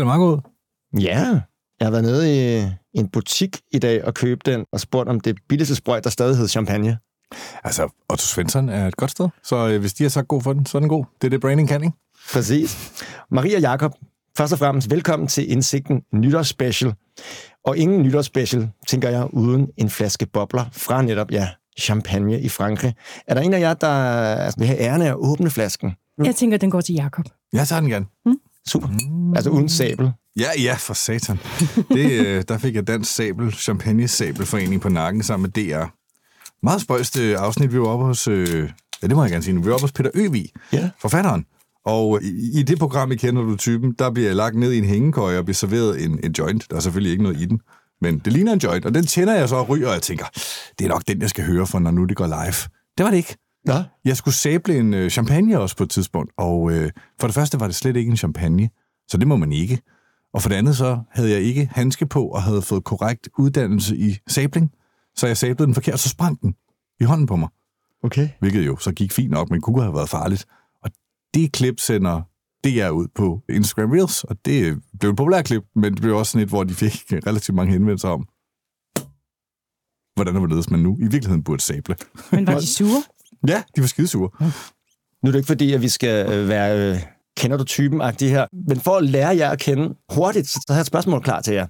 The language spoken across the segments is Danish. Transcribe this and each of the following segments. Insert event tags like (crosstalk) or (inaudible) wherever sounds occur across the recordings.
ser meget godt ud. Ja, jeg har været nede i en butik i dag og købt den, og spurgt om det billigste sprøjt, der stadig hed champagne. Altså, Otto Svensson er et godt sted, så øh, hvis de er så god for den, så er den god. Det er det, branding kan, ikke? Præcis. Maria Jakob, først og fremmest velkommen til Indsigten Nytårsspecial. Og ingen nytårsspecial, tænker jeg, uden en flaske bobler fra netop, ja, champagne i Frankrig. Er der en af jer, der altså, vil have æren af at åbne flasken? Jeg tænker, den går til Jakob. Jeg tager den gerne. Super. Altså uden sabel. Ja, ja, for satan. Det, øh, der fik jeg Dansk Sabel, Champagne Sabelforening på nakken sammen med DR. Meget spøjst øh, afsnit, vi var oppe hos, øh, ja, det må jeg gerne sige, vi var oppe hos Peter Øvig, Ja. forfatteren. Og i, i det program, I kender du typen, der bliver jeg lagt ned i en hængekøje og bliver serveret en, en joint. Der er selvfølgelig ikke noget i den, men det ligner en joint, og den tænder jeg så og ryger, og jeg tænker, det er nok den, jeg skal høre for, når nu det går live. Det var det ikke. Nå, Jeg skulle sable en øh, champagne også på et tidspunkt, og øh, for det første var det slet ikke en champagne, så det må man ikke. Og for det andet så havde jeg ikke handske på og havde fået korrekt uddannelse i sabling, så jeg sablede den forkert, og så sprang den i hånden på mig, okay. hvilket jo så gik fint nok, men kunne have været farligt. Og det klip sender DR ud på Instagram Reels, og det blev et populært klip, men det blev også sådan et, hvor de fik (laughs) relativt mange henvendelser om, hvordan det hvorledes man nu i virkeligheden burde sable. Men var de (laughs) sure? Ja, de var skidesure. Nu er det ikke fordi, at vi skal øh, være øh, kender du typen agtig her, men for at lære jer at kende hurtigt, så har jeg et spørgsmål klar til jer.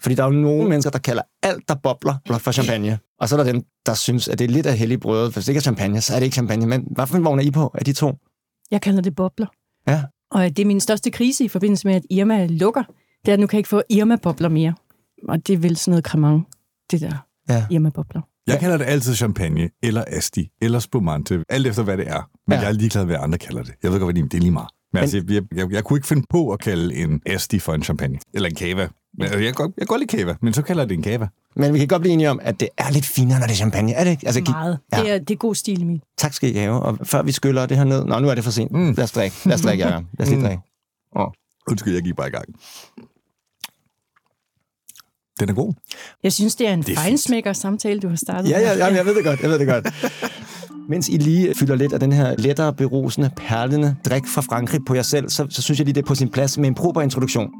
Fordi der er jo nogle mennesker, der kalder alt, der bobler, for champagne. Og så er der dem, der synes, at det er lidt af hellig brød. Hvis det ikke er champagne, så er det ikke champagne. Men hvad for en vogn er I på af de to? Jeg kalder det bobler. Ja. Og det er min største krise i forbindelse med, at Irma lukker. Det er, at nu kan jeg ikke få Irma-bobler mere. Og det er vel sådan noget cremant, det der Ja. Irma-bobler. Jeg kalder det altid champagne, eller asti, eller spumante, alt efter hvad det er. Men Ja. jeg er ligeglad, hvad andre kalder det. Jeg ved godt, hvad det er lige meget. Men, Men altså, jeg, jeg, jeg, kunne ikke finde på at kalde en asti for en champagne. Eller en cava. Men, altså, jeg, godt, jeg kan godt lide cava, men så kalder jeg det en cava. Men vi kan godt blive enige om, at det er lidt finere, når det er champagne. Er det ikke? Altså, Meget. Ja. Det, er, det er god stil, Emil. Tak skal I have. Og før vi skyller det her ned... Nå, nu er det for sent. Mm. Lad os drikke. Lad os drikke, Jacob. Lad os lige Mm. drikke. Åh. Undskyld, jeg gik bare i gang. Den er god. Jeg synes, det er en er fejnsmækker samtale, du har startet. Ja, ja, ja, jeg ved det godt. Jeg ved det godt. (laughs) Mens I lige fylder lidt af den her lettere, berusende, perlende drik fra Frankrig på jer selv, så, så synes jeg lige, det er på sin plads med en proper introduktion.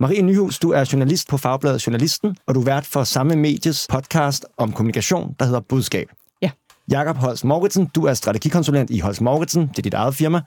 Marie Nyhus, du er journalist på Fagbladet Journalisten, og du er vært for samme medies podcast om kommunikation, der hedder Budskab. Ja. Jakob Holst Mauritsen, du er strategikonsulent i Holst Mauritsen, det er dit eget firma.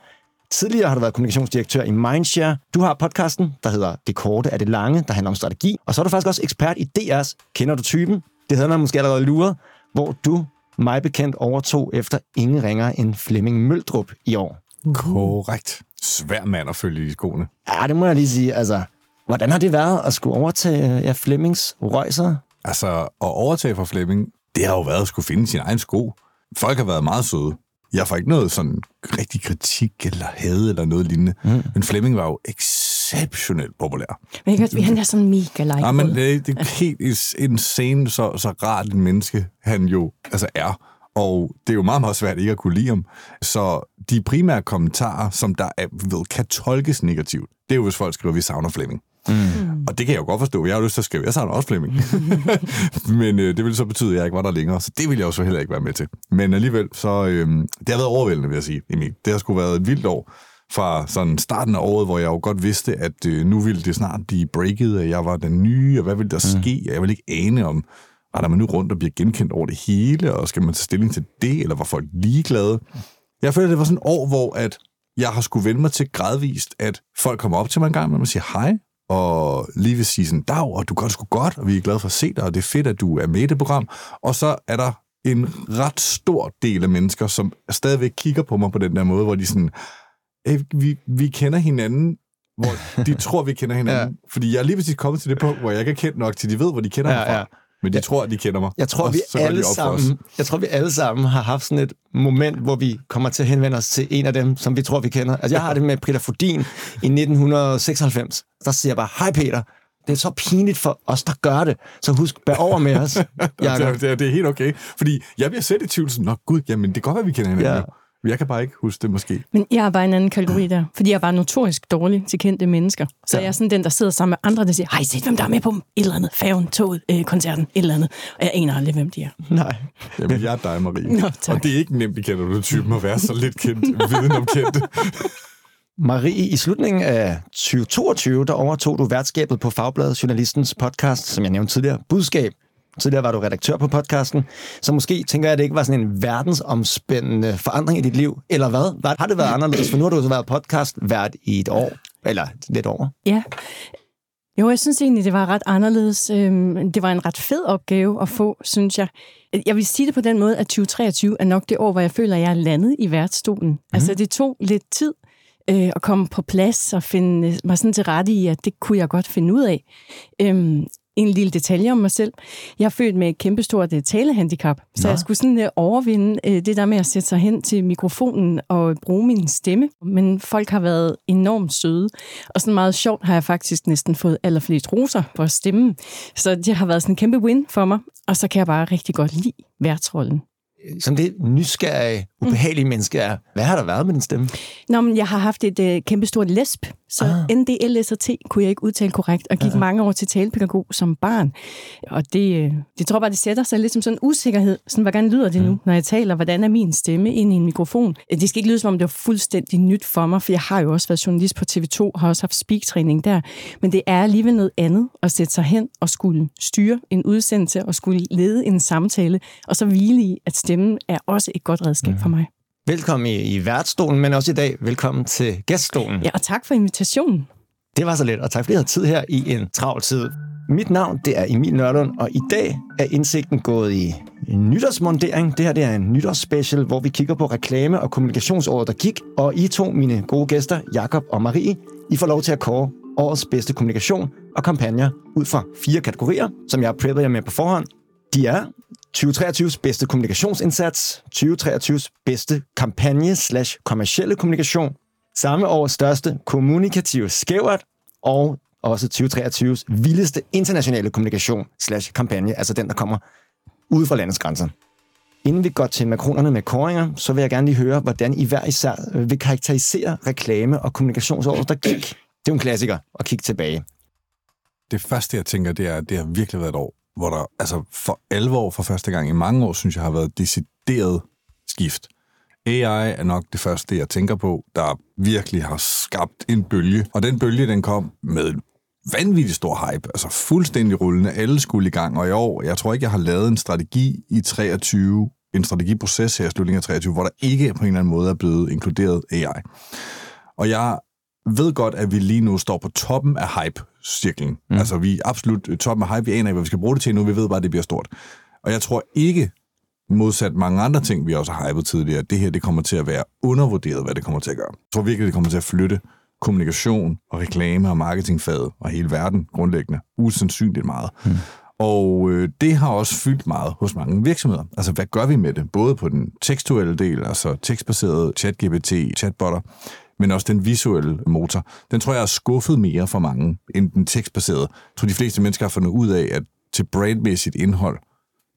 Tidligere har du været kommunikationsdirektør i Mindshare. Du har podcasten, der hedder Det Korte er det Lange, der handler om strategi. Og så er du faktisk også ekspert i DR's Kender du typen? Det havde man måske allerede luret, hvor du mig bekendt overtog efter ingen ringer end Flemming Møldrup i år. Korrekt. Svær mand at følge i skoene. Ja, det må jeg lige sige. Altså, hvordan har det været at skulle overtage ja, Flemmings røjser? Altså, at overtage fra Flemming, det har jo været at skulle finde sin egen sko. Folk har været meget søde. Jeg får ikke noget sådan rigtig kritik eller had eller noget lignende. Mm. Men Flemming var jo exceptionelt populær. Men jeg kan han er sådan mega like. Ja, men det, det er helt is- insane, så, så rart en menneske han jo altså er. Og det er jo meget, meget svært ikke at kunne lide ham. Så de primære kommentarer, som der er, ved, kan tolkes negativt, det er jo, hvis folk skriver, at vi savner Flemming. Mm. Og det kan jeg jo godt forstå. Jeg har jo lyst til at skrive, jeg savner også Flemming. (laughs) Men øh, det ville så betyde, at jeg ikke var der længere, så det ville jeg jo så heller ikke være med til. Men alligevel, så øh, det har været overvældende, vil jeg sige, Emil. Det har sgu været et vildt år fra sådan starten af året, hvor jeg jo godt vidste, at øh, nu ville det snart blive breaket, at jeg var den nye, og hvad ville der mm. ske? Jeg ville ikke ane om, render man nu rundt og bliver genkendt over det hele, og skal man tage stilling til det, eller var folk ligeglade? Jeg føler, det var sådan et år, hvor at jeg har skulle vende mig til gradvist, at folk kommer op til mig en gang, og man siger hej, og lige vil sige sådan, dag, og du gør det sgu godt, og vi er glade for at se dig, og det er fedt, at du er med i det program. Og så er der en ret stor del af mennesker, som stadigvæk kigger på mig på den der måde, hvor de sådan, "Hey, vi, vi kender hinanden, hvor de (laughs) tror, vi kender hinanden. Ja. Fordi jeg er lige præcis kommet til det punkt, hvor jeg ikke er kendt nok til, de ved, hvor de kender Ja, mig fra. ja. Men de tror, at de kender mig. Jeg tror, vi alle sammen, jeg tror, vi alle sammen har haft sådan et moment, hvor vi kommer til at henvende os til en af dem, som vi tror, vi kender. Altså, jeg har det med Prita Fodin i 1996. Der siger jeg bare, hej Peter, det er så pinligt for os, der gør det. Så husk, bær over med os, (laughs) er, det, er, det er helt okay. Fordi jeg bliver selv i tvivl sådan, nå gud, jamen det kan godt være, vi kender hinanden Ja. Jeg kan bare ikke huske det måske. Men jeg er bare en anden kategori der, fordi jeg er bare notorisk dårlig til kendte mennesker. Så Ja. jeg er sådan den, der sidder sammen med andre, der siger, hej, se hvem der er med på et eller andet, færgen, toget, øh, koncerten, et eller andet. Og jeg aner aldrig, hvem de er. Nej. Jamen, jeg er dig, Marie. Nå, tak. Og det er ikke nemt, kender du typen at være så lidt kendt, viden om kendte. (laughs) Marie, i slutningen af 2022, der overtog du værtskabet på Fagbladet Journalistens podcast, som jeg nævnte tidligere, Budskab. Tidligere var du redaktør på podcasten, så måske tænker jeg, at det ikke var sådan en verdensomspændende forandring i dit liv, eller hvad? Har det været anderledes? For nu har du så været podcast vært i et år, eller lidt over. Ja, jo, jeg synes egentlig, det var ret anderledes. Øhm, det var en ret fed opgave at få, synes jeg. Jeg vil sige det på den måde, at 2023 er nok det år, hvor jeg føler, at jeg er landet i værtsstolen. Mm. Altså, det tog lidt tid øh, at komme på plads og finde mig sådan til rette i, at det kunne jeg godt finde ud af. Øhm, en lille detalje om mig selv. Jeg er født med et kæmpestort uh, talehandicap, så Nå. jeg skulle sådan uh, overvinde uh, det der med at sætte sig hen til mikrofonen og bruge min stemme. Men folk har været enormt søde, og sådan meget sjovt har jeg faktisk næsten fået allerflest roser for stemmen. Så det har været sådan en kæmpe win for mig, og så kan jeg bare rigtig godt lide værtsrollen som det nysgerrige, ubehagelige mm. menneske er. Hvad har der været med din stemme? Nå, men jeg har haft et uh, kæmpestort lesb, så ah. NDL, og T kunne jeg ikke udtale korrekt, og gik ah. mange år til talepædagog som barn. Og det, uh, det tror jeg bare, det sætter sig lidt som sådan en usikkerhed. Sådan, hvordan lyder det nu, mm. når jeg taler? Hvordan er min stemme ind i en mikrofon? Det skal ikke lyde, som om det var fuldstændig nyt for mig, for jeg har jo også været journalist på TV2, har også haft speak-træning der. Men det er alligevel noget andet at sætte sig hen og skulle styre en udsendelse og skulle lede en samtale, og så hvile i, at stemmen er også et godt redskab mm. for mig. Velkommen i, i værtsstolen, men også i dag velkommen til gæststolen. Ja, og tak for invitationen. Det var så lidt, og tak fordi I havde tid her i en travl tid. Mit navn, det er Emil Nørlund, og i dag er indsigten gået i en nytårsmondering. Det her det er en nytårsspecial, hvor vi kigger på reklame- og kommunikationsåret, der gik. Og I to, mine gode gæster, Jakob og Marie, I får lov til at kåre årets bedste kommunikation og kampagner ud fra fire kategorier, som jeg har preppet jer med på forhånd. De er 2023's bedste kommunikationsindsats, 2023's bedste kampagne slash kommercielle kommunikation, samme års største kommunikative skævert, og også 2023's vildeste internationale kommunikation slash kampagne, altså den, der kommer ude fra landets grænser. Inden vi går til makronerne med koringer, så vil jeg gerne lige høre, hvordan I hver især vil karakterisere reklame- og kommunikationsåret, der gik. Det er jo en klassiker at kigge tilbage. Det første, jeg tænker, det er, at det har virkelig været et år, hvor der altså for alvor for første gang i mange år, synes jeg, har været decideret skift. AI er nok det første, jeg tænker på, der virkelig har skabt en bølge. Og den bølge, den kom med vanvittig stor hype, altså fuldstændig rullende. Alle skulle i gang, og i år, jeg tror ikke, jeg har lavet en strategi i 23, en strategiproces her i slutningen af 23, hvor der ikke på en eller anden måde er blevet inkluderet AI. Og jeg ved godt, at vi lige nu står på toppen af hype hype-cirklen. Mm. Altså, vi er absolut toppen af hype. Vi aner ikke, hvad vi skal bruge det til nu. Vi ved bare, at det bliver stort. Og jeg tror ikke, modsat mange andre ting, vi også har hypet tidligere, at det her det kommer til at være undervurderet, hvad det kommer til at gøre. Jeg tror virkelig, det kommer til at flytte kommunikation og reklame og marketingfaget og hele verden grundlæggende usandsynligt meget. Mm. Og øh, det har også fyldt meget hos mange virksomheder. Altså, hvad gør vi med det? Både på den tekstuelle del, altså tekstbaserede chat-GPT, chatbotter, men også den visuelle motor. Den tror jeg er skuffet mere for mange end den tekstbaserede. Jeg tror, de fleste mennesker har fundet ud af, at til brandmæssigt indhold,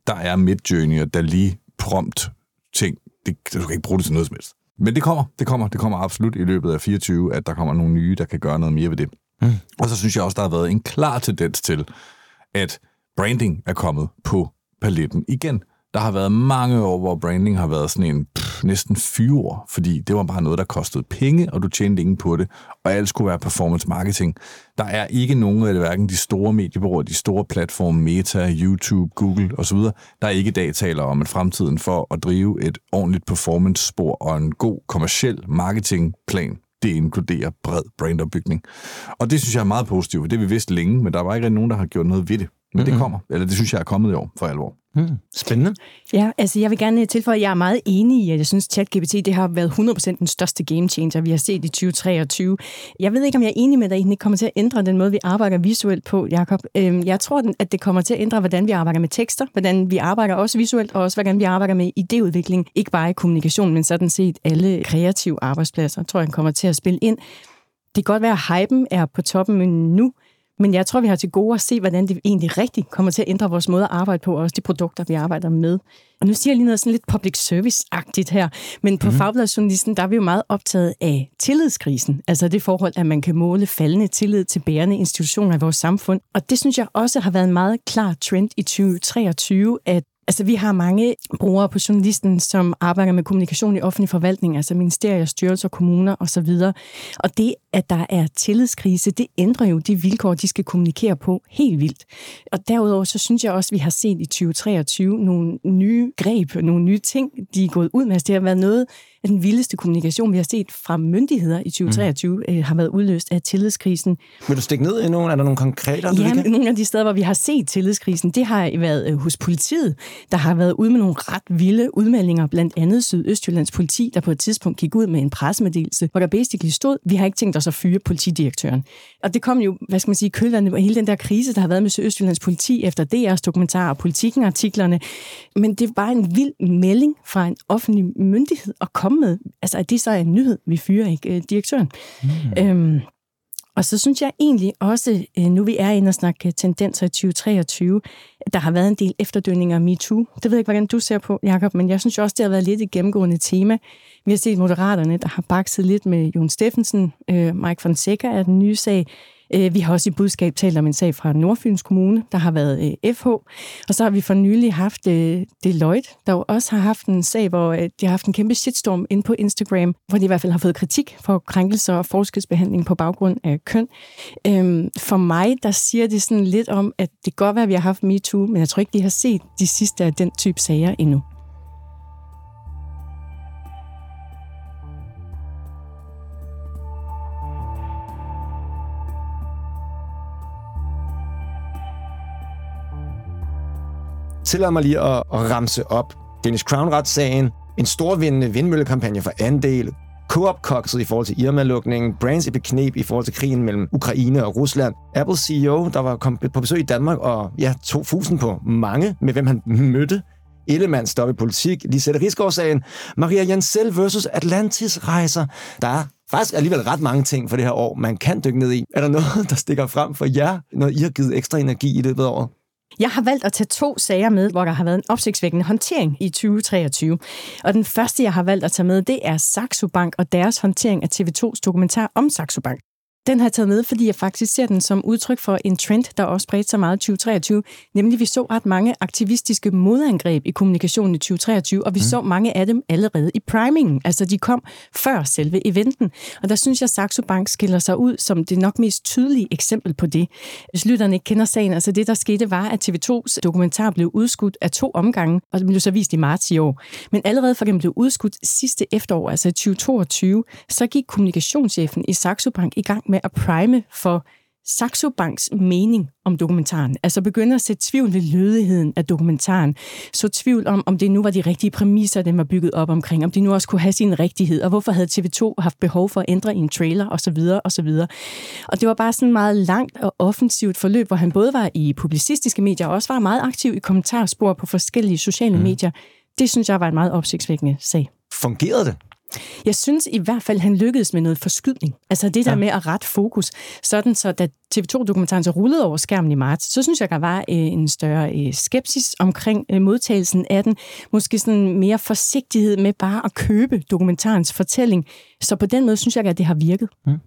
der er Midjourney og lige prompt ting. Det, du kan ikke bruge det til noget som helst. Men det kommer, det kommer, det kommer absolut i løbet af 24, at der kommer nogle nye, der kan gøre noget mere ved det. Mm. Og så synes jeg også, der har været en klar tendens til, at branding er kommet på paletten igen. Der har været mange år, hvor branding har været sådan en pff, næsten fyre, fordi det var bare noget, der kostede penge, og du tjente ingen på det, og alt skulle være performance marketing. Der er ikke nogen af det, hverken de store mediebureauer, de store platforme, Meta, YouTube, Google osv., der ikke i dag taler om, at fremtiden for at drive et ordentligt performance-spor og en god kommersiel marketingplan, det inkluderer bred brandopbygning. Og det synes jeg er meget positivt, det har vi vidst længe, men der var ikke nogen, der har gjort noget ved det. Men mm-hmm. det kommer, eller det synes jeg er kommet i år for alvor. Hmm, spændende. Ja, altså jeg vil gerne tilføje, at jeg er meget enig i, at jeg synes, at ChatGPT det har været 100% den største game changer, vi har set i 2023. Jeg ved ikke, om jeg er enig med dig, at det kommer til at ændre den måde, vi arbejder visuelt på, Jacob. Øhm, jeg tror, at det kommer til at ændre, hvordan vi arbejder med tekster, hvordan vi arbejder også visuelt, og også hvordan vi arbejder med idéudvikling. Ikke bare i kommunikation, men sådan set alle kreative arbejdspladser, tror jeg, kommer til at spille ind. Det kan godt være, at hypen er på toppen nu, men jeg tror, vi har til gode at se, hvordan det egentlig rigtigt kommer til at ændre vores måde at arbejde på, og også de produkter, vi arbejder med. Og nu siger jeg lige noget sådan lidt public service-agtigt her, men på mm-hmm. Fagbladsjournalisten, der er vi jo meget optaget af tillidskrisen. Altså det forhold, at man kan måle faldende tillid til bærende institutioner i vores samfund. Og det synes jeg også har været en meget klar trend i 2023, at Altså, vi har mange brugere på journalisten, som arbejder med kommunikation i offentlig forvaltning, altså ministerier, styrelser, kommuner osv. Og det, at der er tillidskrise, det ændrer jo de vilkår, de skal kommunikere på helt vildt. Og derudover, så synes jeg også, at vi har set i 2023 nogle nye greb, nogle nye ting, de er gået ud med. Altså, det har været noget af den vildeste kommunikation, vi har set fra myndigheder i 2023, mm. øh, har været udløst af tillidskrisen. Vil du stikke ned i nogen? Er der nogle konkrete? Ja, nogle af de steder, hvor vi har set tillidskrisen, det har været øh, hos politiet, der har været ude med nogle ret vilde udmeldinger, blandt andet Sydøstjyllands politi, der på et tidspunkt gik ud med en pressemeddelelse, hvor der basically stod, vi har ikke tænkt os at fyre politidirektøren. Og det kom jo, hvad skal man sige, kølvandet på hele den der krise, der har været med Sydøstjyllands politi efter DR's dokumentarer og politikken-artiklerne. Men det var en vild melding fra en offentlig myndighed at komme med. Altså, at det så er en nyhed, vi fyrer ikke øh, direktøren. Mm. Øhm, og så synes jeg egentlig også, øh, nu vi er inde og snakke tendenser i 2023, der har været en del efterdønninger af MeToo. Det ved jeg ikke, hvordan du ser på, Jacob, men jeg synes også, det har været lidt et gennemgående tema. Vi har set moderaterne, der har bakset lidt med Jon Steffensen. Øh, Mike Fonseca er den nye sag. Øh, vi har også i budskab talt om en sag fra Nordfyns Kommune, der har været øh, FH. Og så har vi for nylig haft øh, Deloitte, der jo også har haft en sag, hvor de har haft en kæmpe shitstorm ind på Instagram, hvor de i hvert fald har fået kritik for krænkelser og forskelsbehandling på baggrund af køn. Øhm, for mig, der siger det sådan lidt om, at det kan godt være, at vi har haft MeToo, men jeg tror ikke, de har set de sidste af den type sager endnu. Tillad mig lige at, at ramse op. Dennis Crown-retssagen, en storvindende vindmøllekampagne for andel, Coop kokset i forhold til Irma-lukningen, Brands i beknep i forhold til krigen mellem Ukraine og Rusland, Apple CEO, der var kommet på besøg i Danmark og ja, tog fusen på mange, med hvem han mødte, Ellemann stop i politik, Lisette Rigsgaard-sagen, Maria Jensel versus Atlantis-rejser. Der er faktisk alligevel ret mange ting for det her år, man kan dykke ned i. Er der noget, der stikker frem for jer, når I har givet ekstra energi i løbet af året? Jeg har valgt at tage to sager med, hvor der har været en opsigtsvækkende håndtering i 2023. Og den første, jeg har valgt at tage med, det er Saxo Bank og deres håndtering af TV2's dokumentar om Saxo Bank. Den har jeg taget med, fordi jeg faktisk ser den som udtryk for en trend, der også spredte sig meget i 2023. Nemlig, vi så ret mange aktivistiske modangreb i kommunikationen i 2023, og vi mm. så mange af dem allerede i primingen. Altså, de kom før selve eventen. Og der synes jeg, Saxo Bank skiller sig ud som det nok mest tydelige eksempel på det. Hvis lytterne ikke kender sagen, altså det, der skete, var, at TV2's dokumentar blev udskudt af to omgange, og den blev så vist i marts i år. Men allerede for den blev udskudt sidste efterår, altså i 2022, så gik kommunikationschefen i Saxo Bank i gang med med at prime for Saxo Banks mening om dokumentaren. Altså begynde at sætte tvivl ved lødigheden af dokumentaren. Så tvivl om, om det nu var de rigtige præmisser, den var bygget op omkring. Om de nu også kunne have sin rigtighed. Og hvorfor havde TV2 haft behov for at ændre i en trailer osv. osv. Og det var bare sådan meget langt og offensivt forløb, hvor han både var i publicistiske medier og også var meget aktiv i kommentarspor på forskellige sociale mm. medier. Det synes jeg var en meget opsigtsvækkende sag. Fungerede det? Jeg synes i hvert fald, han lykkedes med noget forskydning. Altså det der ja. med at rette fokus. Sådan så, da TV2-dokumentaren så rullede over skærmen i marts, så synes jeg, der var øh, en større øh, skepsis omkring øh, modtagelsen af den. Måske sådan mere forsigtighed med bare at købe dokumentarens fortælling. Så på den måde synes jeg, at det har virket. Mm.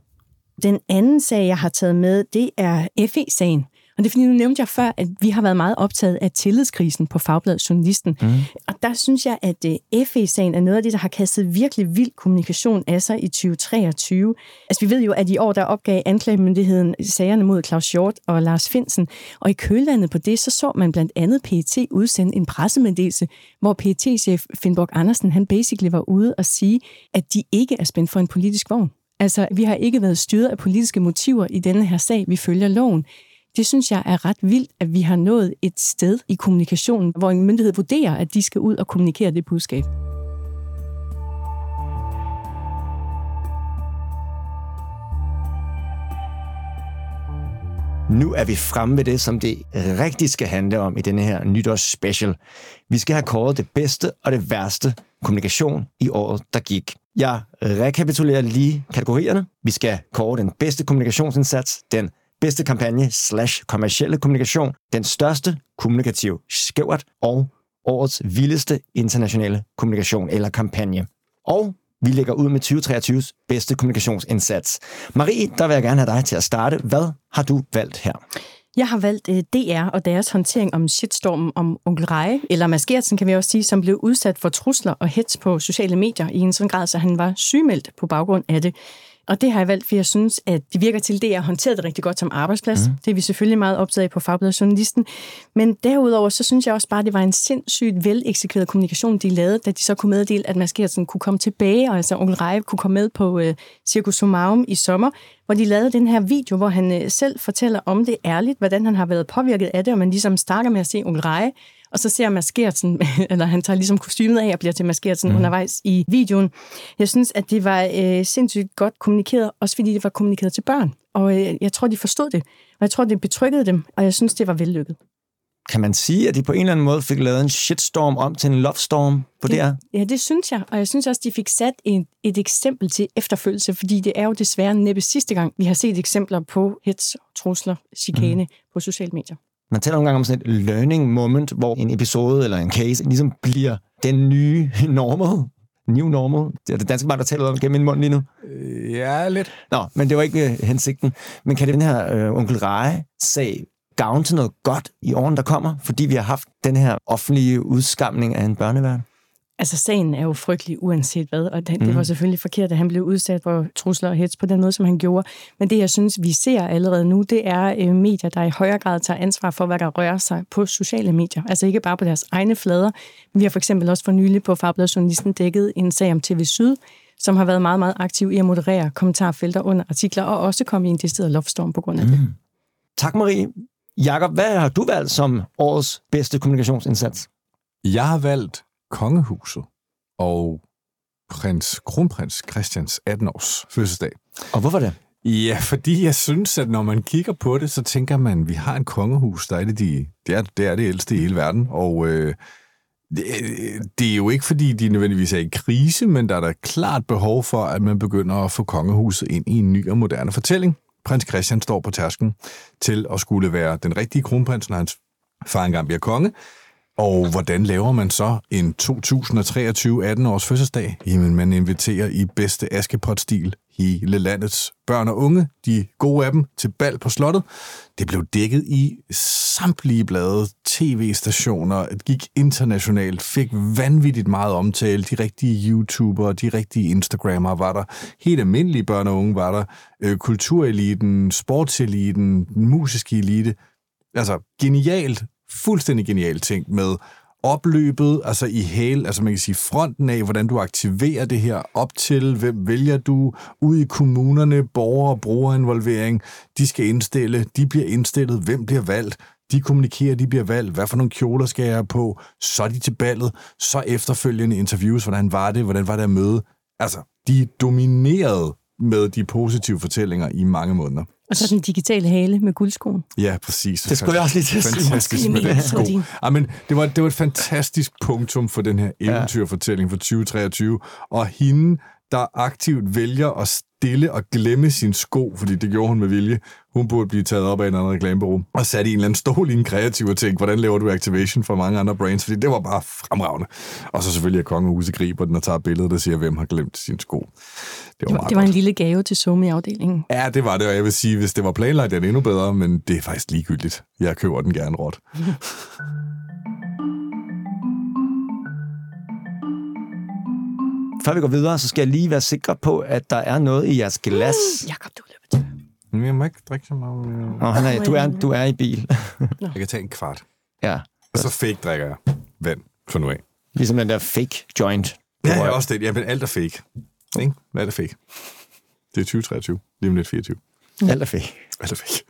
Den anden sag, jeg har taget med, det er FE-sagen. Og det er fordi, nu nævnte jeg før, at vi har været meget optaget af tillidskrisen på Fagbladet Journalisten. Mm. Og der synes jeg, at uh, FE-sagen er noget af det, der har kastet virkelig vild kommunikation af sig i 2023. Altså vi ved jo, at i år der opgav anklagemyndigheden sagerne mod Claus Hjort og Lars Finsen. Og i kølvandet på det, så så man blandt andet PET udsende en pressemeddelelse, hvor PET-chef Finnborg Andersen, han basically var ude og sige, at de ikke er spændt for en politisk vogn. Altså, vi har ikke været styret af politiske motiver i denne her sag. Vi følger loven. Det synes jeg er ret vildt, at vi har nået et sted i kommunikationen, hvor en myndighed vurderer, at de skal ud og kommunikere det budskab. Nu er vi fremme ved det, som det rigtig skal handle om i denne her nytårs special. Vi skal have kåret det bedste og det værste kommunikation i året, der gik. Jeg rekapitulerer lige kategorierne. Vi skal kåre den bedste kommunikationsindsats, den bedste kampagne slash kommercielle kommunikation, den største kommunikative skævert og årets vildeste internationale kommunikation eller kampagne. Og vi lægger ud med 2023's bedste kommunikationsindsats. Marie, der vil jeg gerne have dig til at starte. Hvad har du valgt her? Jeg har valgt øh, DR og deres håndtering om shitstormen om onkel Reje, eller Mads Gertsen kan vi også sige, som blev udsat for trusler og hets på sociale medier i en sådan grad, så han var sygemeldt på baggrund af det. Og det har jeg valgt, fordi jeg synes, at det virker til, at det er håndteret det rigtig godt som arbejdsplads. Mm. Det er vi selvfølgelig meget optaget af på Fagbladet Journalisten. Men derudover, så synes jeg også bare, at det var en sindssygt veleksekveret kommunikation, de lavede, da de så kunne meddele, at Mads Gertsen kunne komme tilbage, og altså onkel Reje kunne komme med på uh, Circus Sumarum i sommer, hvor de lavede den her video, hvor han uh, selv fortæller om det ærligt, hvordan han har været påvirket af det, og man ligesom starter med at se onkel Reje, og så ser Maskertsen, (laughs) eller han tager ligesom kostymet af og bliver til Maskertsen mm. undervejs i videoen. Jeg synes, at det var øh, sindssygt godt kommunikeret, også fordi det var kommunikeret til børn. Og øh, jeg tror, de forstod det, og jeg tror, det betrykkede dem, og jeg synes, det var vellykket. Kan man sige, at de på en eller anden måde fik lavet en shitstorm om til en love storm på det her? Ja, det synes jeg. Og jeg synes også, de fik sat et, et eksempel til efterfølgelse, fordi det er jo desværre næppe sidste gang, vi har set eksempler på hets, trusler, chikane mm. på sociale medier. Man taler nogle gange om sådan et learning moment, hvor en episode eller en case ligesom bliver den nye (laughs) normal. New normal. Det er det danske barn, der taler om gennem min mund lige nu. Øh, ja, lidt. Nå, men det var ikke uh, hensigten. Men kan det den her øh, onkel Reje-sag gavne til noget godt i årene, der kommer, fordi vi har haft den her offentlige udskamning af en børneverden? Altså, sagen er jo frygtelig uanset hvad, og det, mm. det var selvfølgelig forkert, at han blev udsat for trusler og hets på den måde, som han gjorde. Men det, jeg synes, vi ser allerede nu, det er øh, medier, der i højere grad tager ansvar for, hvad der rører sig på sociale medier. Altså ikke bare på deres egne flader. Vi har for eksempel også for nylig på Fagbladet Journalisten dækket en sag om TV Syd, som har været meget, meget aktiv i at moderere kommentarfelter under artikler, og også komme i en decideret loftstorm på grund af mm. det. Tak, Marie. Jakob, hvad har du valgt som årets bedste kommunikationsindsats? Jeg har valgt kongehuset og prins, kronprins Christians 18-års fødselsdag. Og hvorfor det? Ja, fordi jeg synes, at når man kigger på det, så tænker man, at vi har en kongehus, der er det, de, det, er, det, er det ældste i hele verden, og øh, det, det er jo ikke, fordi de nødvendigvis er i krise, men der er der klart behov for, at man begynder at få kongehuset ind i en ny og moderne fortælling. Prins Christian står på tærsken til at skulle være den rigtige kronprins, når hans far engang bliver konge, og hvordan laver man så en 2023 18-års fødselsdag? Jamen, man inviterer i bedste Askepot-stil hele landets børn og unge, de gode af dem, til bal på slottet. Det blev dækket i samtlige blade, tv-stationer, det gik internationalt, fik vanvittigt meget omtale. De rigtige YouTubere, de rigtige Instagrammer var der. Helt almindelige børn og unge var der. Øh, kultureliten, sportseliten, musiske elite. Altså, genialt fuldstændig genial ting med opløbet, altså i hele, altså man kan sige fronten af, hvordan du aktiverer det her op til, hvem vælger du, ud i kommunerne, borger- og brugerinvolvering, de skal indstille, de bliver indstillet, hvem bliver valgt, de kommunikerer, de bliver valgt, hvad for nogle kjoler skal jeg på, så er de til ballet, så efterfølgende interviews, hvordan var det, hvordan var det at møde. Altså, de dominerede med de positive fortællinger i mange måneder. Og så den digitale hale med guldskoen. Ja, præcis. Det skulle jeg også lige til at sige. Fantastisk med den sko. Ja, men det, var, det var et fantastisk punktum for den her eventyrfortælling for 2023. Og hende, der aktivt vælger at stille og glemme sin sko, fordi det gjorde hun med vilje. Hun burde blive taget op af en anden reklamebureau og sat i en eller anden stol i en kreativ og tænkte, hvordan laver du activation for mange andre brands? Fordi det var bare fremragende. Og så selvfølgelig, at kongehuset griber den og tager billedet, der siger, hvem har glemt sin sko. Det var, det var, det var en lille gave til Somi-afdelingen. Ja, det var det, og jeg vil sige, hvis det var planlagt, er det endnu bedre, men det er faktisk ligegyldigt. Jeg køber den gerne råt. Før vi går videre, så skal jeg lige være sikker på, at der er noget i jeres glas. Mm, Jakob, du. Men jeg må ikke drikke så meget. Nå, han er, du, er, du er i bil. jeg kan tage en kvart. Ja. Og så fake drikker jeg vand for nu af. Ligesom den der fake joint. Ja, ja også det. Ja, men alt er fake. Ikke? Hvad er det fake? Det er 2023. Lige om lidt 24. Alt er fake. Alt er fake.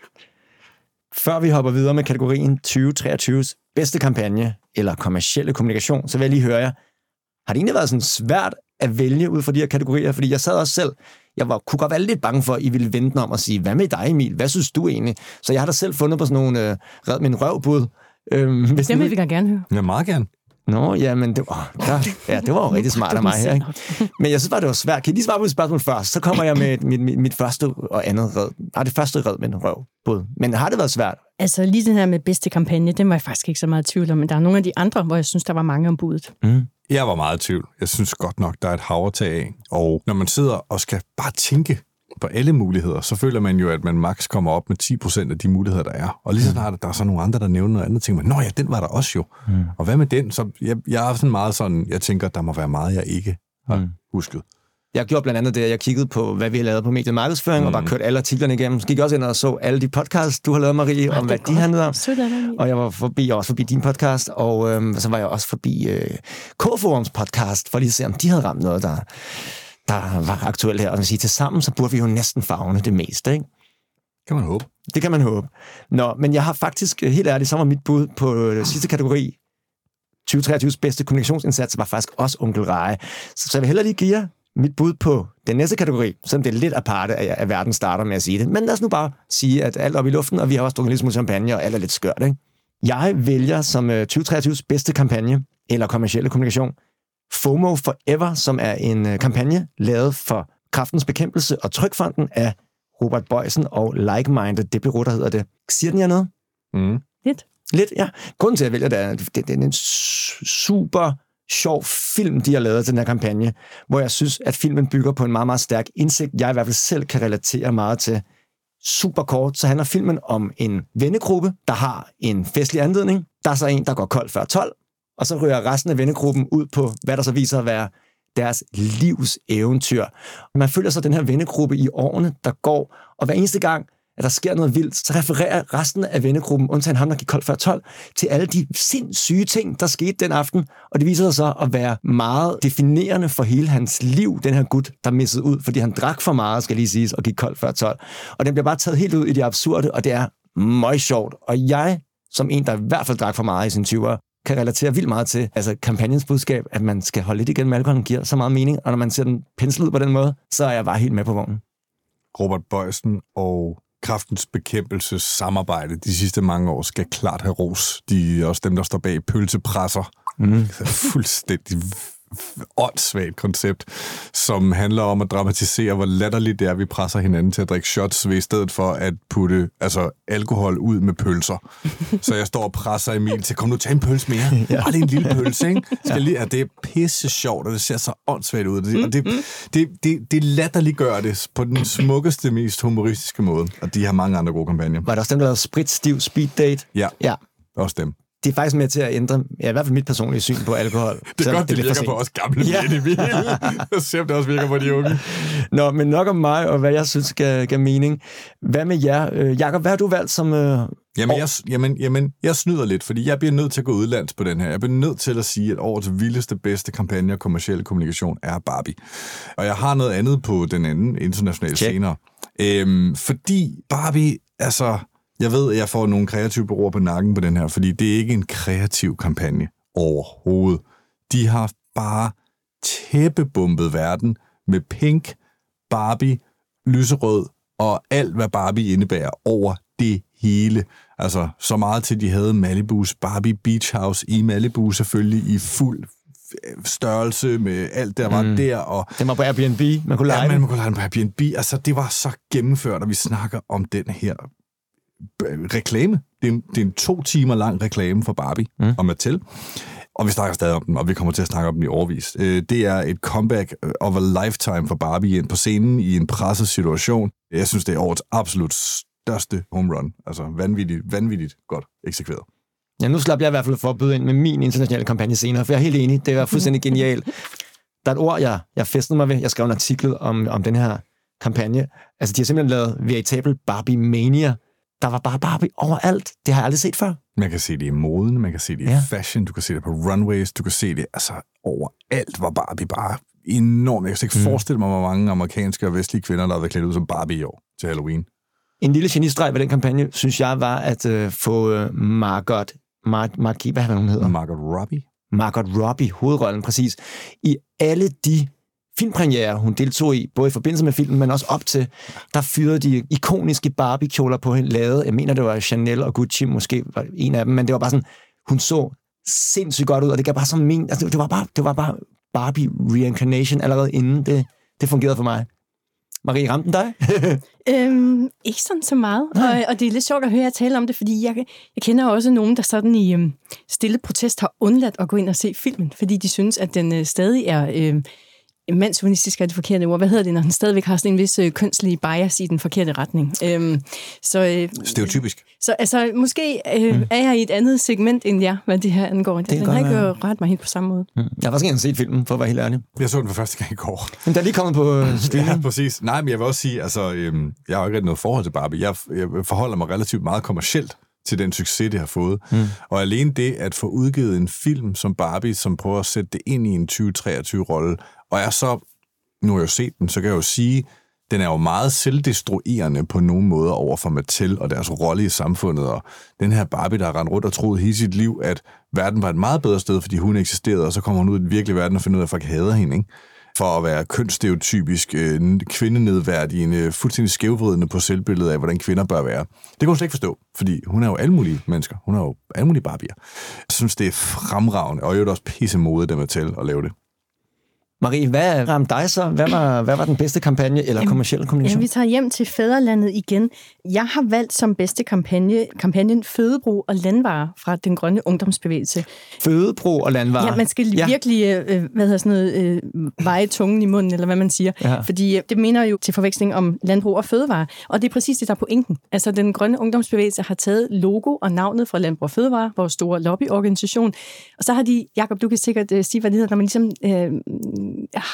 Før vi hopper videre med kategorien 2023's bedste kampagne eller kommercielle kommunikation, så vil jeg lige høre jer, har det egentlig været sådan svært at vælge ud fra de her kategorier? Fordi jeg sad også selv, jeg var, kunne godt være lidt bange for, at I ville vente om og sige, hvad med dig Emil? Hvad synes du egentlig? Så jeg har da selv fundet på sådan nogle øh, red min røvbud. Øhm, hvis det vil vi gerne høre. Ja, meget gerne. Nå, ja, men det var, der, ja, det var jo rigtig smart af mig her. Ikke? Men jeg synes bare, det var svært. Kan I lige svare på et spørgsmål først? Så kommer jeg med mit, mit, mit første og andet red. Nej, det første red med en røv. Både. Men har det været svært? Altså lige den her med bedste kampagne, den var jeg faktisk ikke så meget i tvivl om, men der er nogle af de andre, hvor jeg synes, der var mange om budet. Mm. Jeg var meget i tvivl. Jeg synes godt nok, der er et hav af Og når man sidder og skal bare tænke på alle muligheder, så føler man jo, at man maks kommer op med 10% af de muligheder, der er. Og lige så snart der er så nogle andre, der nævner noget andet, tænker man, nå ja, den var der også jo. Mm. Og hvad med den? Så jeg, jeg er sådan meget sådan, jeg tænker, der må være meget, jeg ikke har mm. husket. Jeg gjorde blandt andet det, at jeg kiggede på, hvad vi har lavet på medie markedsføring, mm. og bare kørte alle artiklerne igennem. Så gik jeg også ind og så alle de podcasts, du har lavet, Marie, Ej, om hvad de handlede om. Og jeg var forbi, jeg var også forbi din podcast, og øhm, så var jeg også forbi øh, K-Forums podcast, for lige at se, om de havde ramt noget, der, der var aktuelt her. Og man siger, til sammen, så burde vi jo næsten fagne det meste, ikke? Kan man håbe. Det kan man håbe. Nå, men jeg har faktisk, øh, helt ærligt, så var mit bud på øh, sidste kategori, 2023's bedste kommunikationsindsats, var faktisk også Onkel Reje. Så, så jeg vil hellere lige give jer mit bud på den næste kategori, som det er lidt aparte, at, at verden starter med at sige det. Men lad os nu bare sige, at alt er op i luften, og vi har også drukket lidt smule champagne, og alt er lidt skørt. Ikke? Jeg vælger som 2023's bedste kampagne, eller kommercielle kommunikation, FOMO Forever, som er en øh, kampagne lavet for kraftens bekæmpelse og trykfonden af Robert Bøjsen og Like-Minded, det bureau, der hedder det. Siger den jer noget? Mm. Lidt. Lidt, ja. Grunden til, at jeg vælger det, er, det, det er en super sjov film, de har lavet til den her kampagne, hvor jeg synes, at filmen bygger på en meget, meget stærk indsigt, jeg i hvert fald selv kan relatere meget til. Super kort, så handler filmen om en vennegruppe, der har en festlig anledning. Der er så en, der går kold før 12, og så ryger resten af vennegruppen ud på, hvad der så viser at være deres livs eventyr. Man følger så den her vennegruppe i årene, der går, og hver eneste gang, at der sker noget vildt, så refererer resten af vennegruppen, undtagen ham, der gik koldt før 12, til alle de sindssyge ting, der skete den aften. Og det viser sig så at være meget definerende for hele hans liv, den her gut, der missede ud, fordi han drak for meget, skal lige siges, og gik koldt før 12. Og den bliver bare taget helt ud i det absurde, og det er meget sjovt. Og jeg, som en, der i hvert fald drak for meget i sin 20'er, kan relatere vildt meget til altså kampagnens budskab, at man skal holde lidt igen med alkoholen, giver så meget mening, og når man ser den penslet ud på den måde, så er jeg bare helt med på vognen. Robert Bøjsen og kraftens bekæmpelses samarbejde de sidste mange år skal klart have ros. De er også dem, der står bag pølsepresser. Mm. Fuldstændig åndssvagt koncept, som handler om at dramatisere, hvor latterligt det er, at vi presser hinanden til at drikke shots, ved i stedet for at putte altså, alkohol ud med pølser. (laughs) Så jeg står og presser Emil til, kom nu, tag en pølse mere. ja. Bare lige en lille (laughs) pølse, ikke? Skal lige, ja, det er pisse sjovt, og det ser så åndssvagt ud. Og det, og det, det, det, det latterliggør det på den smukkeste, mest humoristiske måde. Og de har mange andre gode kampagner. Var det også dem, der lavede Spritstiv Speed Date? Ja, ja. også dem det er faktisk med til at ændre, ja, i hvert fald mit personlige syn på alkohol. (laughs) det er godt, det, det virker på os gamle ja. mænd. (laughs) Jeg ser, det også virker på de unge. Nå, men nok om mig, og hvad jeg synes gav, gav mening. Hvad med jer? Øh, Jakob, hvad har du valgt som... Øh, jamen, jeg, jamen, jamen, jeg snyder lidt, fordi jeg bliver nødt til at gå udlands på den her. Jeg bliver nødt til at sige, at årets vildeste, bedste kampagne og kommersielle kommunikation er Barbie. Og jeg har noget andet på den anden internationale Check. senere. Øhm, fordi Barbie, altså jeg ved, at jeg får nogle kreative bureauer på nakken på den her, fordi det er ikke en kreativ kampagne overhovedet. De har bare tæppebumpet verden med pink, Barbie, lyserød og alt, hvad Barbie indebærer over det hele. Altså, så meget til, de havde Malibu's Barbie Beach House i Malibu, selvfølgelig i fuld størrelse med alt, der var mm. der. Og, den var på Airbnb, man kunne lege ja, man kunne lege den på Airbnb. Altså, det var så gennemført, og vi snakker om den her reklame. Det er, en, det er en to timer lang reklame for Barbie mm. og Mattel. Og vi snakker stadig om den, og vi kommer til at snakke om den i overvis. Øh, det er et comeback of a lifetime for Barbie ind på scenen i en presset situation. Jeg synes, det er årets absolut største home run. Altså vanvittigt, vanvittigt godt eksekveret. Ja, nu slap jeg i hvert fald for at byde ind med min internationale kampagne senere, for jeg er helt enig. Det var fuldstændig genialt. Der er et ord, jeg, jeg festede mig ved. Jeg skrev en artikel om, om den her kampagne. Altså, de har simpelthen lavet veritable Barbie Mania der var bare Barbie overalt. Det har jeg aldrig set før. Man kan se det i moden, man kan se det i ja. fashion, du kan se det på runways, du kan se det, altså overalt var Barbie bare enormt. Jeg kan ikke mm. forestille mig, hvor mange amerikanske og vestlige kvinder, der har været klædt ud som Barbie i år til Halloween. En lille genistreg ved den kampagne, synes jeg, var at uh, få uh, Margot, Mar Mar hvad hun hedder? Margot Robbie. Margot Robbie, hovedrollen præcis, i alle de filmpremiere, hun deltog i, både i forbindelse med filmen, men også op til, der fyrede de ikoniske Barbie-kjoler på hende, lavet, jeg mener, det var Chanel og Gucci, måske var en af dem, men det var bare sådan, hun så sindssygt godt ud, og det gav bare sådan men, altså, det var bare, det var bare Barbie reincarnation allerede inden det, det fungerede for mig. Marie, ramte den dig? (laughs) øhm, ikke sådan så meget, og, og det er lidt sjovt at høre jer tale om det, fordi jeg, jeg kender også nogen, der sådan i øhm, stille protest har undladt at gå ind og se filmen, fordi de synes, at den øh, stadig er... Øh, mandshumanistisk er det forkerte ord. Hvad hedder det, når den stadigvæk har sådan en vis øh, kønslig bias i den forkerte retning? Øhm, så, øh, Stereotypisk. så altså, måske øh, mm. er jeg i et andet segment end jer, hvad det her angår. Det kan den har ikke være. ret mig helt på samme måde. Jeg har faktisk ikke set filmen, for at være helt ærlig. Jeg så den for første gang i går. Men der er lige kommet på øh, (laughs) Ja, streaming. præcis. Nej, men jeg vil også sige, altså, øhm, jeg har jo ikke rigtig noget forhold til Barbie. Jeg, jeg forholder mig relativt meget kommercielt til den succes, det har fået. Mm. Og alene det at få udgivet en film som Barbie, som prøver at sætte det ind i en 2023-rolle, og er så, nu har jeg jo set den, så kan jeg jo sige, den er jo meget selvdestruerende på nogle måder over for Mattel og deres rolle i samfundet. Og den her Barbie, der har rendt rundt og troet hele sit liv, at verden var et meget bedre sted, fordi hun eksisterede, og så kommer hun ud i den virkelige verden og finder ud af, at folk hader hende, ikke? for at være kønsstereotypisk, øh, kvindenedværdigende, fuldstændig skævvridende på selvbilledet af, hvordan kvinder bør være. Det kan hun slet ikke forstå, fordi hun er jo alle mulige mennesker. Hun er jo alle mulige barbier. Jeg synes, det er fremragende, og jo er også pisse modet dem til at lave det. Marie, hvad ramte dig så? Hvad var, hvad var den bedste kampagne eller kommercielle Ja, kommunikation? vi tager hjem til fædrelandet igen. Jeg har valgt som bedste kampagne kampagnen Fødebrug og Landvarer fra den grønne ungdomsbevægelse. Fødebro og landvarer. Ja, man skal Ja. ja. virkelig øh, hvad hedder sådan noget, øh, veje tungen i munden, eller hvad man siger. Ja. Fordi øh, det minder jo til forveksling om landbrug og fødevare. Og det er præcis det, der er pointen. Altså, den grønne ungdomsbevægelse har taget logo og navnet fra Landbrug og Fødevare, vores store lobbyorganisation. Og så har de, Jakob, du kan sikkert øh, sige, hvad det hedder, når man ligesom øh,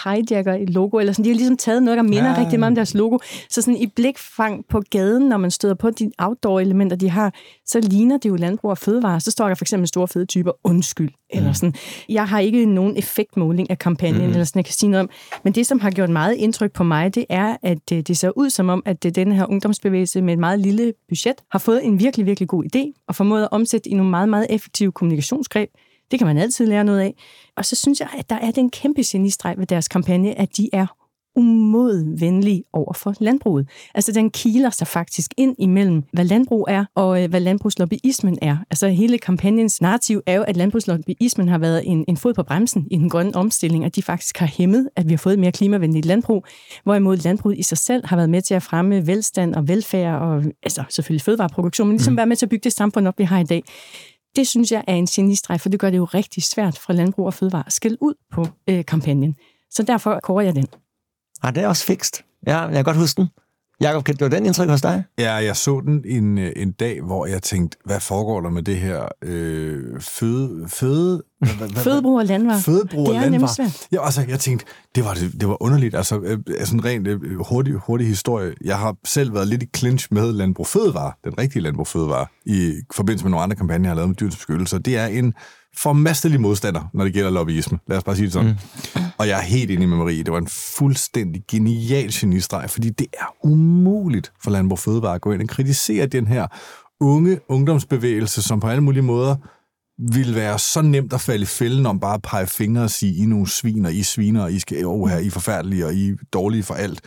hijacker et logo, eller sådan. De har ligesom taget noget, der minder Ja. ja. rigtig meget om deres logo. Så sådan i blikfang på gaden, når man støder på de outdoor-elementer, de har, så ligner det jo landbrug og fødevare. Så står der for eksempel store fede typer, undskyld, eller sådan. Jeg har ikke nogen effektmåling af kampagnen, mm. eller sådan, jeg kan sige noget om. Men det, som har gjort meget indtryk på mig, det er, at øh, det ser ud som om, at øh, den her ungdomsbevægelse med et meget lille budget har fået en virkelig, virkelig god idé, og formået at omsætte i nogle meget, meget effektive kommunikationsgreb. Det kan man altid lære noget af. Og så synes jeg, at der er den kæmpe genistreg ved deres kampagne, at de er umodvenlige over for landbruget. Altså, den kiler sig faktisk ind imellem, hvad landbrug er, og øh, hvad landbrugslobbyismen er. Altså, hele kampagnens narrativ er jo, at landbrugslobbyismen har været en, en fod på bremsen i den grønne omstilling, og de faktisk har hæmmet, at vi har fået et mere klimavenligt landbrug, hvorimod landbruget i sig selv har været med til at fremme velstand og velfærd, og altså selvfølgelig fødevareproduktion, men ligesom mm. være med til at bygge det samfund op, vi har i dag. Det synes jeg er en genistreg, for det gør det jo rigtig svært for landbrug og fødevare at skille ud på øh, kampagnen. Så derfor kårer jeg den. Ah, det er også fikst. Ja, jeg kan godt huske den. Jakob, kan det den indtryk hos dig? Ja, jeg så den en, øh, en dag, hvor jeg tænkte, hvad foregår der med det her øh, føde... føde Fødebrug og landvarer. Fødebrug Det og er svært. Ja, altså, jeg tænkte, det var, det, det var underligt. Altså, øh, altså en ren øh, hurtig, hurtig historie. Jeg har selv været lidt i clinch med Landbrug Fødevare, den rigtige Landbrug Fødevare, i forbindelse med nogle andre kampagner, jeg har lavet med dyrens beskyttelse. Det er en formastelig modstander, når det gælder lobbyisme. Lad os bare sige det sådan. Mm. Og jeg er helt enig med Marie. Det var en fuldstændig genial genistreg, fordi det er umuligt for Landbrug Fødevare at gå ind og kritisere den her unge ungdomsbevægelse, som på alle mulige måder ville være så nemt at falde i fælden om bare at pege fingre og sige, I er nogle svin, og I er sviner, og I skal, oh, her, I er forfærdelige, og I er dårlige for alt.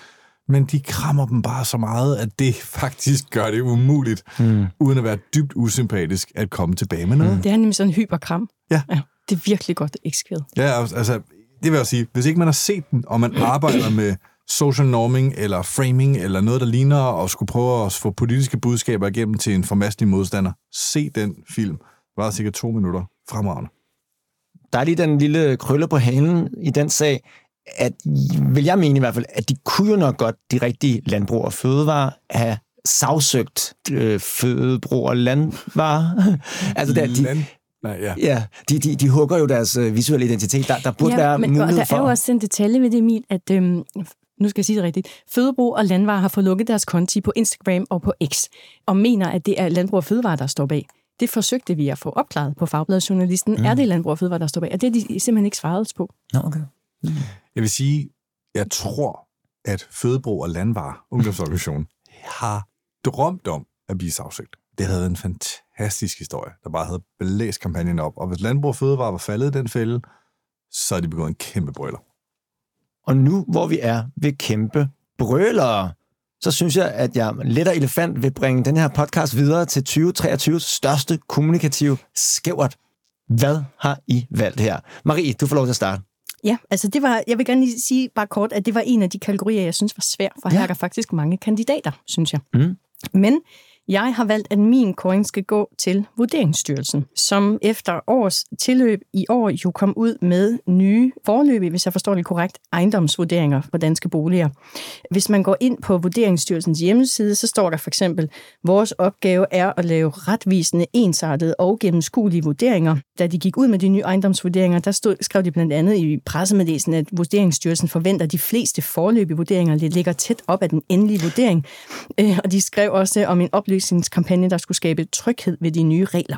Men de krammer dem bare så meget, at det (laughs) faktisk gør det umuligt, mm. uden at være dybt usympatisk, at komme tilbage med noget. Mm. Det er nemlig sådan en hyperkram. Ja. ja. Det er virkelig godt eksekveret. Ja, altså, det vil jeg sige, hvis ikke man har set den, og man arbejder (clears throat) med social norming eller framing eller noget, der ligner, og skulle prøve at få politiske budskaber igennem til en formastelig modstander, se den film. Det var cirka to minutter. Fremragende. Der er lige den lille krølle på halen i den sag, at vil jeg mene i hvert fald, at de kunne jo nok godt, de rigtige landbrug og fødevarer, have sagsøgt øh, fødebrug og landvarer. (laughs) altså, der, de, Land... Nej, ja. ja, de, de, de hugger jo deres øh, visuelle identitet. Der, der burde være men, mulighed der for... er jo også en detalje ved det, Emil, at øhm, nu skal jeg sige det rigtigt. Fødebrug og Landvarer har fået lukket deres konti på Instagram og på X, og mener, at det er Landbrug og Fødevare, der står bag. Det forsøgte vi at få opklaret på Fagbladet-journalisten. Mm. Er det Landbrug og Fødevare, der står bag? Og det har de simpelthen ikke svaret på. Nå, okay. Jeg vil sige, jeg tror, at Fødebrug og Landvar, ungdomsorganisationen, (laughs) har drømt om at blive sagsøgt. Det havde været en fantastisk historie, der bare havde blæst kampagnen op. Og hvis Landbrug og Fødevare var faldet i den fælde, så er de begået en kæmpe brøler. Og nu, hvor vi er ved kæmpe brølere, så synes jeg, at jeg let og elefant vil bringe den her podcast videre til 2023's største kommunikative skævert. Hvad har I valgt her? Marie, du får lov til at starte. Ja, altså det var, jeg vil gerne lige sige bare kort, at det var en af de kategorier, jeg synes var svær, for her Ja. er der faktisk mange kandidater, synes jeg. Mm. Men jeg har valgt, at min coin skal gå til Vurderingsstyrelsen, som efter års tilløb i år jo kom ud med nye forløb, hvis jeg forstår det korrekt, ejendomsvurderinger for danske boliger. Hvis man går ind på Vurderingsstyrelsens hjemmeside, så står der for eksempel, vores opgave er at lave retvisende, ensartede og gennemskuelige vurderinger. Da de gik ud med de nye ejendomsvurderinger, der stod, skrev de blandt andet i pressemeddelelsen, at Vurderingsstyrelsen forventer, at de fleste forløb i vurderinger ligger tæt op af den endelige vurdering. Øh, og de skrev også om en oplysningskampagne, der skulle skabe tryghed ved de nye regler.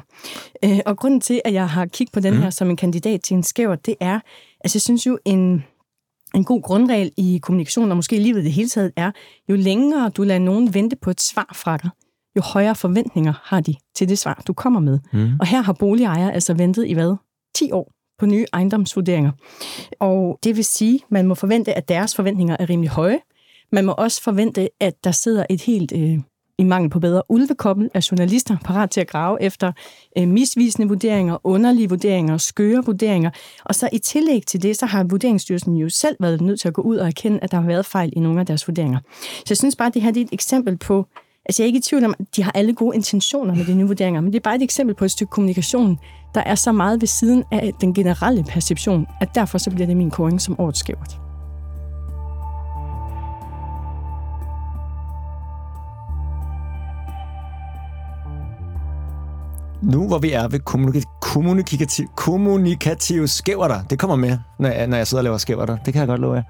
Øh, og grunden til, at jeg har kigget på den her som en kandidat til en skæver, det er, altså jeg synes jo, en, en god grundregel i kommunikation, og måske i livet i det hele taget, er, jo længere du lader nogen vente på et svar fra dig, jo højere forventninger har de til det svar, du kommer med. Mm. Og her har boligejere altså ventet i hvad? 10 år på nye ejendomsvurderinger. Og det vil sige, at man må forvente, at deres forventninger er rimelig høje. Man må også forvente, at der sidder et helt, øh, i mangel på bedre, ulvekobbel er journalister parat til at grave efter øh, misvisende vurderinger, underlige vurderinger, skøre vurderinger. Og så i tillæg til det, så har Vurderingsstyrelsen jo selv været nødt til at gå ud og erkende, at der har været fejl i nogle af deres vurderinger. Så jeg synes bare, at det her det er et eksempel på, Altså jeg er ikke i tvivl om, at de har alle gode intentioner med de nye vurderinger, men det er bare et eksempel på et stykke kommunikation, der er så meget ved siden af den generelle perception, at derfor så bliver det min koring som årets skævert. Nu hvor vi er ved kommunik- kommunikativ, kommunikative skæverter, det kommer med, når jeg, når jeg sidder og laver skæverter. Det kan jeg godt love jer.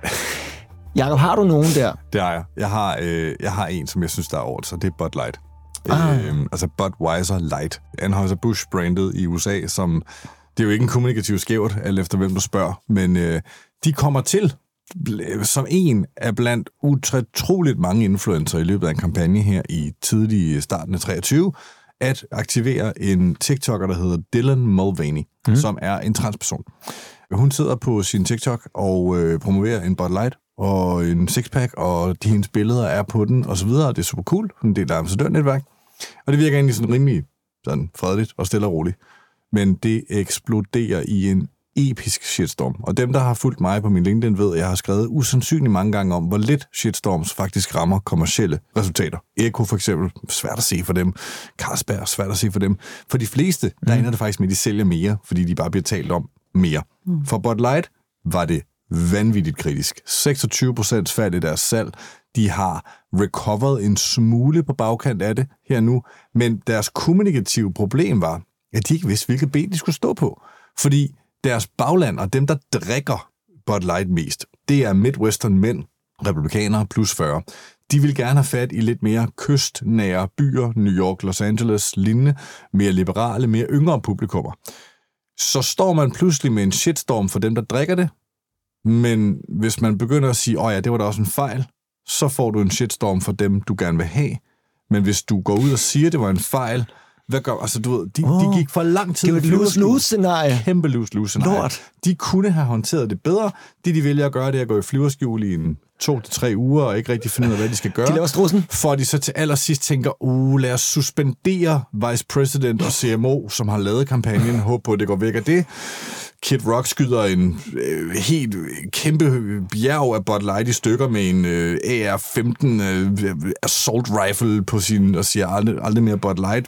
(laughs) Jakob, har du nogen der? Det har jeg. Jeg har, øh, jeg har en, som jeg synes, der er over så det er Bud Light. Ah. Øh, altså Budweiser Light. Anheuser-Busch-brandet i USA, som... Det er jo ikke en kommunikativ skævt, alt efter hvem du spørger, men øh, de kommer til som en af blandt utroligt mange influencer i løbet af en kampagne her i tidlig starten af 23, at aktivere en TikToker, der hedder Dylan Mulvaney, mm. som er en transperson. Hun sidder på sin TikTok og øh, promoverer en Bud Light og en sixpack, og de hendes billeder er på den, og så videre, og det er super cool. Hun er en del af ambassadørnetværk. Og det virker egentlig sådan rimelig sådan fredeligt og stille og roligt. Men det eksploderer i en episk shitstorm. Og dem, der har fulgt mig på min LinkedIn, ved, at jeg har skrevet usandsynligt mange gange om, hvor lidt shitstorms faktisk rammer kommercielle resultater. Eko for eksempel, svært at se for dem. Carlsberg, svært at se for dem. For de fleste, der ender det faktisk med, at de sælger mere, fordi de bare bliver talt om mere. Mm. For Bud Light var det vanvittigt kritisk. 26 procent fald i deres salg. De har recovered en smule på bagkant af det her nu, men deres kommunikative problem var, at de ikke vidste, hvilket ben de skulle stå på. Fordi deres bagland og dem, der drikker Bud Light mest, det er Midwestern mænd, republikanere plus 40. De vil gerne have fat i lidt mere kystnære byer, New York, Los Angeles, lignende, mere liberale, mere yngre publikummer. Så står man pludselig med en shitstorm for dem, der drikker det, men hvis man begynder at sige, åh ja, det var da også en fejl, så får du en shitstorm for dem, du gerne vil have. Men hvis du går ud og siger, at det var en fejl, hvad gør, altså du ved, de, oh, de gik for lang tid. Det var et lose-lose-scenarie. Kæmpe lose-lose-scenarie. Lort. De kunne have håndteret det bedre. Det, de vælger at gøre, det er at gå i flyverskjul i en to til tre uger, og ikke rigtig finde ud af, hvad de skal gøre. De laver strussen. For de så til allersidst tænker, uh, lad os suspendere Vice President og CMO, som har lavet kampagnen. Håb på, at det går væk af det. Kid Rock skyder en øh, helt kæmpe bjerg af Bud Light i stykker med en øh, AR-15 øh, assault rifle på sin, og siger aldrig, aldrig mere Bud Light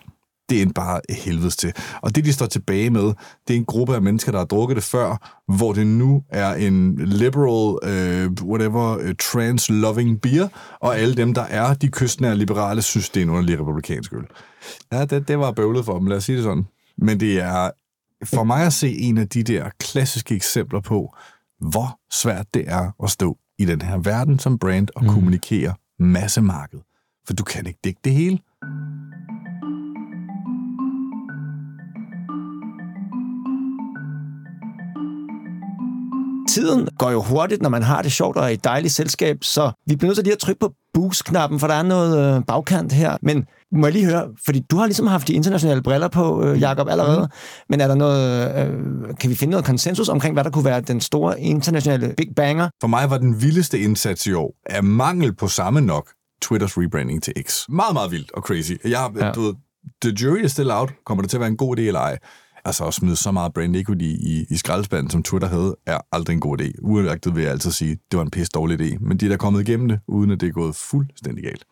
det er bare helvedes til. Og det, de står tilbage med, det er en gruppe af mennesker, der har drukket det før, hvor det nu er en liberal, uh, whatever, uh, trans-loving beer, og alle dem, der er de kystnære liberale, synes, det er en underlig republikansk øl. Ja, det, det var bøvlet for dem, lad os sige det sådan. Men det er for mig at se en af de der klassiske eksempler på, hvor svært det er at stå i den her verden som brand og mm. kommunikere massemarked. For du kan ikke dække det hele. Tiden går jo hurtigt, når man har det sjovt og et dejligt selskab, så vi bliver nødt til lige at trykke på boost-knappen, for der er noget øh, bagkant her. Men må jeg lige høre, fordi du har ligesom haft de internationale briller på, øh, Jakob allerede, mm. men er der noget, øh, kan vi finde noget konsensus omkring, hvad der kunne være den store internationale big banger? For mig var den vildeste indsats i år, af mangel på samme nok, Twitters rebranding til X. Meget, meget vildt og crazy. Jeg, ja. du ved, the jury is still out. Kommer det til at være en god idé eller ej? Altså at smide så meget brand equity i, i skraldespanden, som Twitter havde, er aldrig en god idé. Uagtet vil jeg altid sige, det var en pisse dårlig idé. Men de er der kommet igennem det, uden at det er gået fuldstændig galt.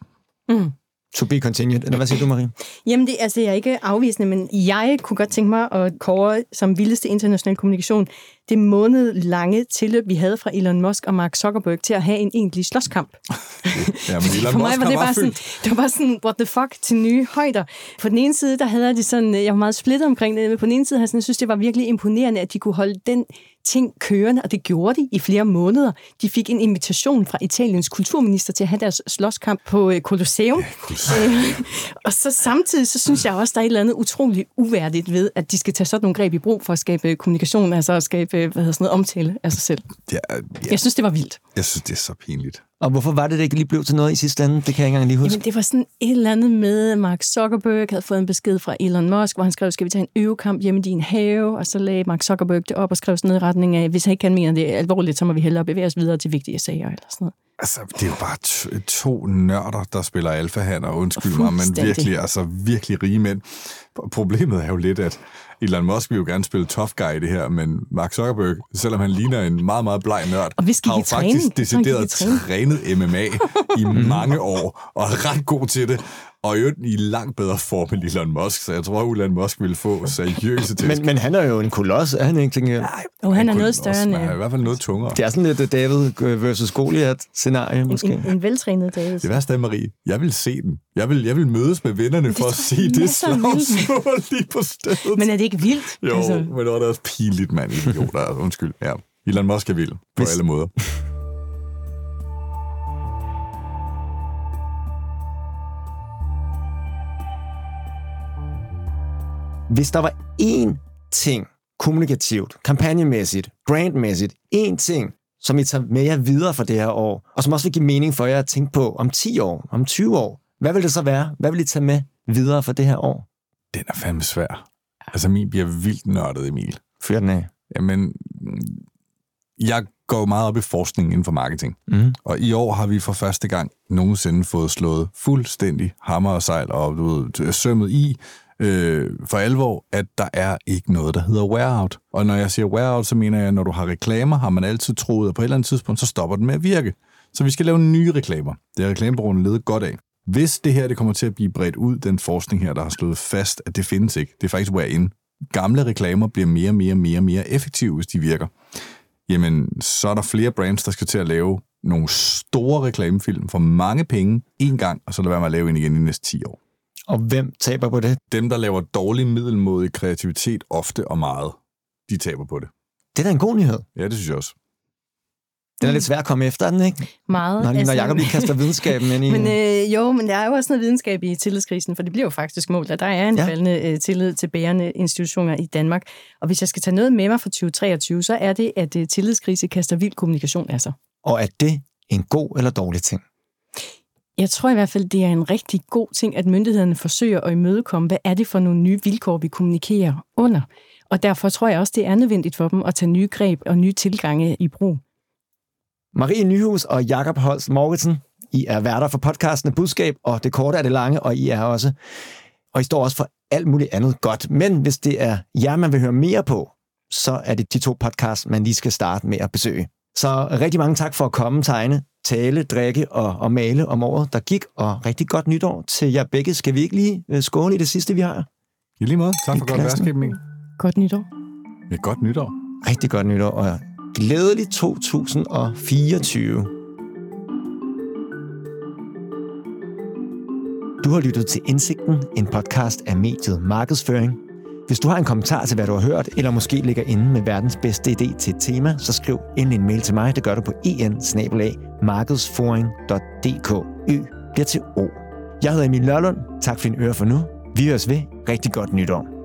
Mm. To be continued. Eller hvad siger du, Marie? Jamen, det, altså, jeg er ikke afvisende, men jeg kunne godt tænke mig at kåre som vildeste international kommunikation det måned lange tilløb, vi havde fra Elon Musk og Mark Zuckerberg til at have en egentlig slåskamp. (laughs) Ja, men (laughs) Elon For mig Musk var det bare sådan, det var bare sådan, what the fuck, til nye højder. På den ene side, der havde de sådan, jeg var meget splittet omkring det, men på den ene side havde jeg sådan, jeg synes, det var virkelig imponerende, at de kunne holde den ting kørende, og det gjorde de i flere måneder. De fik en invitation fra Italiens kulturminister til at have deres slåskamp på øh, Colosseum. Øh, og så samtidig, så synes jeg også, der er et eller andet utroligt uværdigt ved, at de skal tage sådan nogle greb i brug for at skabe øh, kommunikation, altså at skabe, øh, hvad hedder sådan noget, omtale af sig selv. Ja, ja, Jeg synes, det var vildt. jeg synes, det er så pinligt. Og hvorfor var det, det ikke lige blev til noget i sidste ende? Det kan jeg ikke engang lige huske. Jamen, det var sådan et eller andet med, Mark Zuckerberg havde fået en besked fra Elon Musk, hvor han skrev, skal vi tage en øvekamp hjemme i din have? Og så lagde Mark Zuckerberg det op og skrev sådan noget i retning af, hvis han ikke kan mene det er alvorligt, så må vi hellere bevæge os videre til vigtige sager eller sådan noget. Altså, det er jo bare to, to nørder, der spiller alfahander, undskyld mig, men virkelig, altså virkelig rige mænd. Problemet er jo lidt, at Elon Musk vil jo gerne spille tough guy i det her, men Mark Zuckerberg, selvom han ligner en meget, meget bleg nørd, Og vi skal har jo træning. faktisk Han decideret træning. trænet MMA (laughs) i mange år, og er ret god til det, og i i langt bedre form end Elon Musk, så jeg tror, at Elon Musk ville få seriøse tæsk. Men, men han er jo en koloss, er han ikke? Tænker jeg? Og han er kunne noget større end være- øh, i hvert fald noget tungere. Det er sådan lidt øh, David versus Goliath-scenarie, måske. en, en veltrænet David. Det værste er, Marie, jeg vil se den. Jeg vil, jeg vil mødes med vennerne for at se er det slagsmål (laughs) lige på stedet. Men er det ikke vildt? jo, altså... men det var da også pinligt, mand. Idioter, (laughs) undskyld. Ja. Elon Musk er vild på Hvis- alle måder. Hvis der var én ting kommunikativt, kampagnemæssigt, brandmæssigt, én ting, som I tager med jer videre fra det her år, og som også vil give mening for jer at tænke på om 10 år, om 20 år, hvad vil det så være? Hvad vil I tage med videre fra det her år? Den er fandme svær. Altså, min bliver vildt nørdet, Emil. Fyr den af. Jamen, jeg går jo meget op i forskning inden for marketing. Mm. Og i år har vi for første gang nogensinde fået slået fuldstændig hammer og sejl og du ved, sømmet i øh, for alvor, at der er ikke noget, der hedder wear-out. Og når jeg siger wear-out, så mener jeg, at når du har reklamer, har man altid troet, at på et eller andet tidspunkt, så stopper den med at virke. Så vi skal lave nye reklamer. Det er reklamebrugerne ledet godt af. Hvis det her det kommer til at blive bredt ud, den forskning her, der har slået fast, at det findes ikke. Det er faktisk wear-in. Gamle reklamer bliver mere, mere, mere, mere effektive, hvis de virker jamen, så er der flere brands, der skal til at lave nogle store reklamefilm for mange penge en gang, og så lade være med at lave en igen i næste 10 år. Og hvem taber på det? Dem, der laver dårlig middelmodig kreativitet ofte og meget, de taber på det. Det er da en god nyhed. Ja, det synes jeg også. Den er lidt svær at komme efter den, ikke? Meget. Når, når Jacob lige kaster videnskaben ind i... (laughs) Men øh, jo, men der er jo også noget videnskab i tillidskrisen, for det bliver jo faktisk målt, at der er en ja. faldende øh, tillid til bærende institutioner i Danmark. Og hvis jeg skal tage noget med mig fra 2023, så er det, at øh, tillidskrise kaster vild kommunikation af sig. Og er det en god eller dårlig ting? Jeg tror i hvert fald, det er en rigtig god ting, at myndighederne forsøger at imødekomme, hvad er det for nogle nye vilkår, vi kommunikerer under. Og derfor tror jeg også, det er nødvendigt for dem at tage nye greb og nye tilgange i brug. Marie Nyhus og Jakob Holst Morgensen, I er værter for podcasten Budskab, og det korte er det lange, og I er også, og I står også for alt muligt andet godt. Men hvis det er jer, man vil høre mere på, så er det de to podcasts, man lige skal starte med at besøge. Så rigtig mange tak for at komme, tegne, tale, drikke og, og male om året, der gik, og rigtig godt nytår til jer begge. Skal vi ikke lige øh, skåle i det sidste, vi har? I lige måde. Tak for godt værtskab, Emil. Godt nytår. Ja, godt nytår. Rigtig godt nytår, og glædelig 2024. Du har lyttet til Indsigten, en podcast af mediet Markedsføring. Hvis du har en kommentar til, hvad du har hørt, eller måske ligger inde med verdens bedste idé til et tema, så skriv endelig en mail til mig. Det gør du på en markedsføring.dk. Ø bliver til O. Jeg hedder Emil Lørlund. Tak for din øre for nu. Vi høres ved. Rigtig godt nytår.